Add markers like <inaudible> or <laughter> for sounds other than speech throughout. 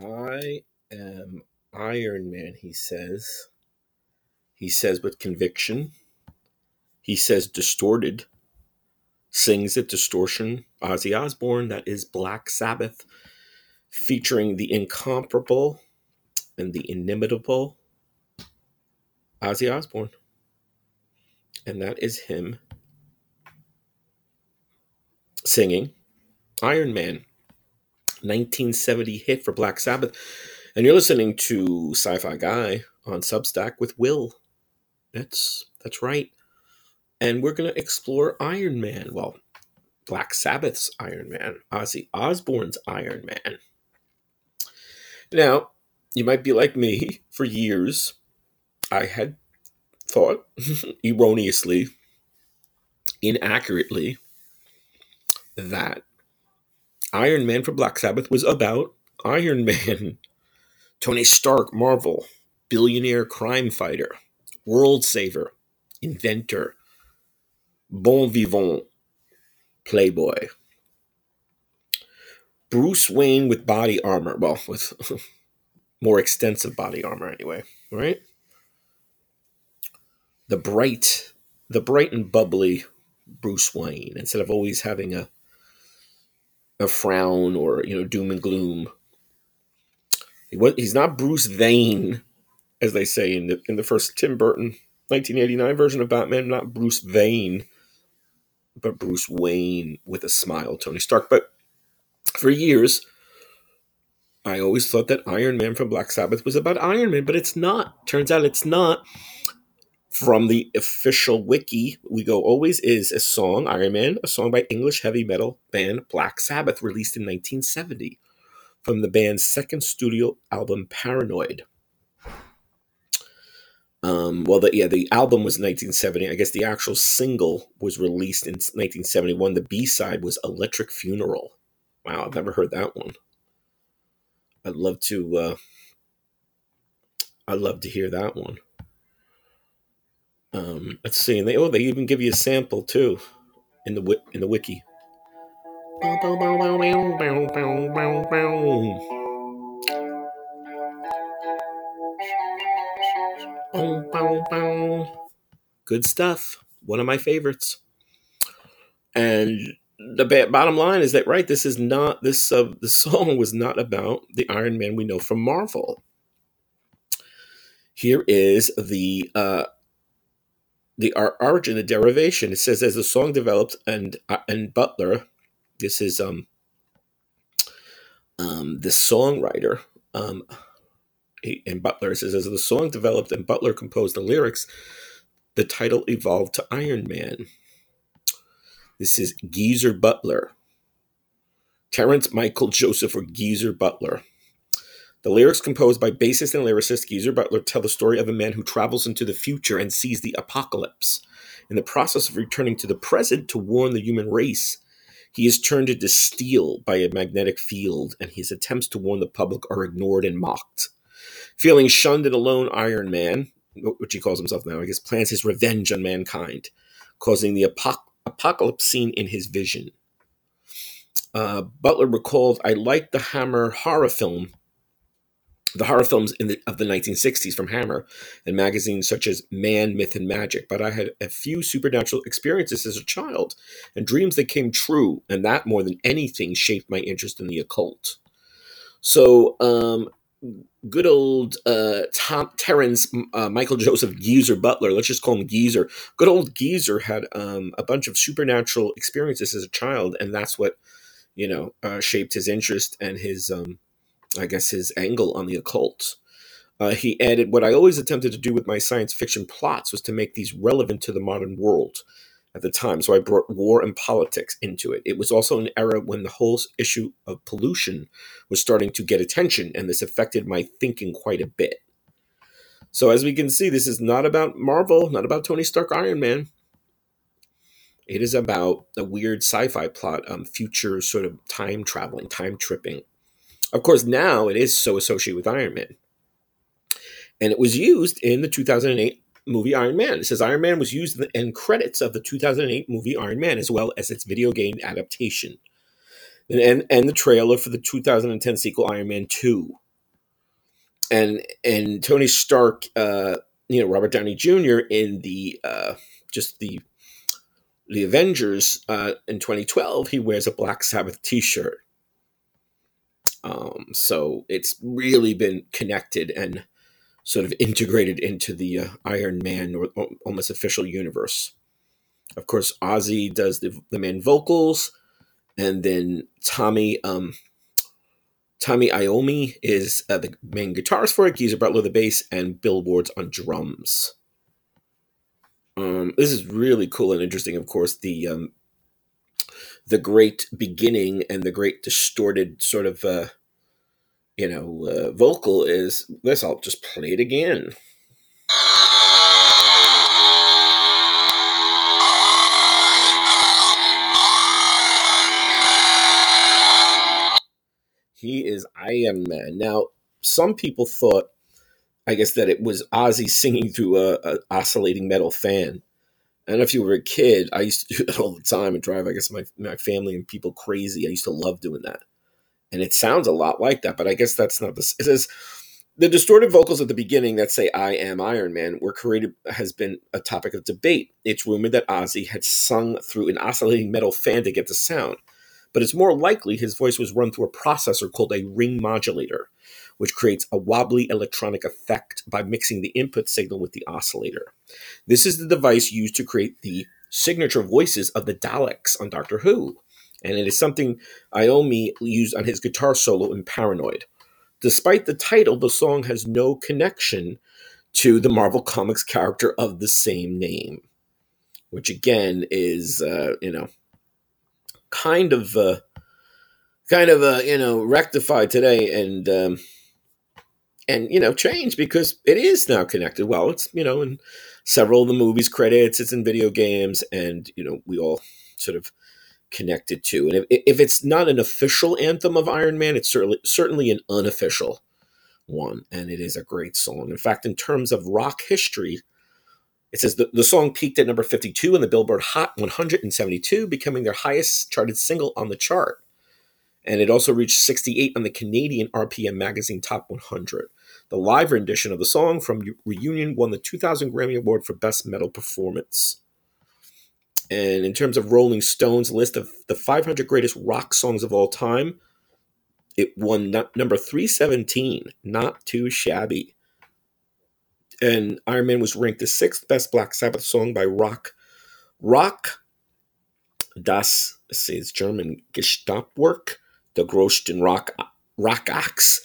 I am Iron Man, he says. He says with conviction. He says distorted. Sings it distortion. Ozzy Osbourne, that is Black Sabbath, featuring the incomparable and the inimitable Ozzy Osbourne. And that is him singing Iron Man. 1970 hit for Black Sabbath. And you're listening to Sci-Fi Guy on Substack with Will. That's that's right. And we're gonna explore Iron Man. Well, Black Sabbath's Iron Man, Ozzy Osbourne's Iron Man. Now, you might be like me. <laughs> For years, I had thought <laughs> erroneously, inaccurately, that Iron Man for Black Sabbath was about Iron Man. Tony Stark, Marvel, billionaire crime fighter, world saver, inventor, bon vivant, playboy. Bruce Wayne with body armor. Well, with <laughs> more extensive body armor anyway, right? The bright, the bright and bubbly Bruce Wayne, instead of always having a a frown or you know doom and gloom. He was, he's not Bruce Vane, as they say in the in the first Tim Burton 1989 version of Batman. Not Bruce Vane, but Bruce Wayne with a smile. Tony Stark. But for years, I always thought that Iron Man from Black Sabbath was about Iron Man, but it's not. Turns out it's not from the official wiki, we go always is a song, Iron Man, a song by English heavy metal band Black Sabbath, released in 1970 from the band's second studio album, Paranoid. Um, well, the, yeah, the album was 1970. I guess the actual single was released in 1971. The B side was Electric Funeral. Wow, I've never heard that one. I'd love to. Uh, I'd love to hear that one. Um, let's see, and they oh they even give you a sample too in the in the wiki. Good stuff. One of my favorites. And the bottom line is that right, this is not this uh, <laughs> the song was not about the Iron Man we know from Marvel. Here is the uh, the origin, the derivation. It says as the song developed, and uh, and Butler, this is um, um the songwriter, um, he, and Butler says as the song developed and Butler composed the lyrics, the title evolved to Iron Man. This is Geezer Butler, Terence Michael Joseph or Geezer Butler. The lyrics composed by bassist and lyricist Geezer Butler tell the story of a man who travels into the future and sees the apocalypse. In the process of returning to the present to warn the human race, he is turned into steel by a magnetic field, and his attempts to warn the public are ignored and mocked. Feeling shunned and alone, Iron Man, which he calls himself now, I guess, plans his revenge on mankind, causing the apoc- apocalypse scene in his vision. Uh, Butler recalled, I liked the Hammer horror film the horror films the, of the 1960s from Hammer and magazines such as Man, Myth, and Magic. But I had a few supernatural experiences as a child and dreams that came true, and that more than anything shaped my interest in the occult. So, um, good old uh, Tom Terence uh, Michael Joseph Geezer Butler, let's just call him Geezer. Good old Geezer had um, a bunch of supernatural experiences as a child, and that's what you know uh, shaped his interest and his um, I guess, his angle on the occult. Uh, he added, What I always attempted to do with my science fiction plots was to make these relevant to the modern world at the time. So I brought war and politics into it. It was also an era when the whole issue of pollution was starting to get attention, and this affected my thinking quite a bit. So, as we can see, this is not about Marvel, not about Tony Stark Iron Man. It is about a weird sci fi plot, um, future sort of time traveling, time tripping. Of course, now it is so associated with Iron Man. And it was used in the 2008 movie Iron Man. It says Iron Man was used in the end credits of the 2008 movie Iron Man, as well as its video game adaptation. And, and, and the trailer for the 2010 sequel Iron Man 2. and and Tony Stark, uh, you know Robert Downey Jr. in the uh, just the the Avengers uh, in 2012, he wears a Black Sabbath T-shirt. Um, so it's really been connected and sort of integrated into the uh, Iron Man or, or almost official universe. Of course, Ozzy does the, the main vocals, and then Tommy um, Tommy Iommi is uh, the main guitarist for it. Geezer Butler the bass, and Bill Ward's on drums. Um, this is really cool and interesting. Of course, the um, the great beginning and the great distorted sort of uh, you know uh, vocal is this. I'll just play it again. He is Iron Man. Now, some people thought, I guess, that it was Ozzy singing through a, a oscillating metal fan. Know if you were a kid. I used to do <laughs> that all the time and drive, I guess, my my family and people crazy. I used to love doing that, and it sounds a lot like that. But I guess that's not the. It says the distorted vocals at the beginning that say "I am Iron Man" were created has been a topic of debate. It's rumored that Ozzy had sung through an oscillating metal fan to get the sound but it's more likely his voice was run through a processor called a ring modulator, which creates a wobbly electronic effect by mixing the input signal with the oscillator. This is the device used to create the signature voices of the Daleks on Doctor Who, and it is something Iommi used on his guitar solo in Paranoid. Despite the title, the song has no connection to the Marvel Comics character of the same name, which again is, uh, you know, kind of uh, kind of uh, you know rectified today and um, and you know changed because it is now connected. Well, it's you know in several of the movies credits, it's in video games, and you know we all sort of connected to. And if, if it's not an official anthem of Iron Man, it's certainly certainly an unofficial one, and it is a great song. In fact, in terms of rock history, it says the, the song peaked at number 52 in the Billboard Hot 172, becoming their highest charted single on the chart. And it also reached 68 on the Canadian RPM Magazine Top 100. The live rendition of the song from Reunion won the 2000 Grammy Award for Best Metal Performance. And in terms of Rolling Stone's list of the 500 greatest rock songs of all time, it won number 317. Not too shabby and Iron Man was ranked the sixth best Black Sabbath song by Rock Rock Das says German Gesamtwerk, the größten Rock Rock Acts.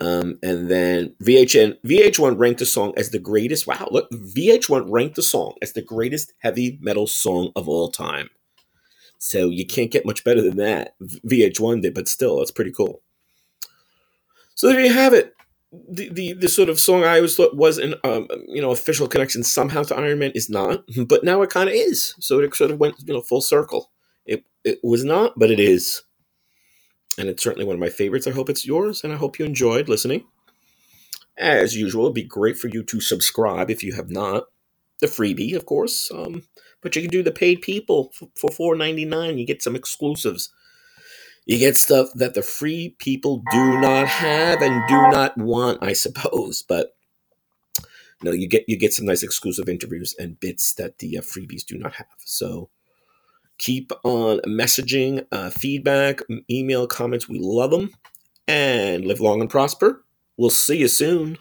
Um, and then VHN VH1 ranked the song as the greatest. Wow, look, VH1 ranked the song as the greatest heavy metal song of all time. So you can't get much better than that. VH1 did, but still, that's pretty cool. So there you have it the, the the sort of song I always thought was an um, you know official connection somehow to Iron Man is not, but now it kind of is. So it sort of went you know full circle. It it was not, but it is, and it's certainly one of my favorites. I hope it's yours, and I hope you enjoyed listening. As usual, it'd be great for you to subscribe if you have not. The freebie, of course, um, but you can do the paid people for, four ninety nine. You get some exclusives you get stuff that the free people do not have and do not want, I suppose. But you know, you get you get some nice exclusive interviews and bits that the uh, freebies do not have. So keep on messaging, uh, feedback, email, comments. We love them, and live long and prosper. We'll see you soon.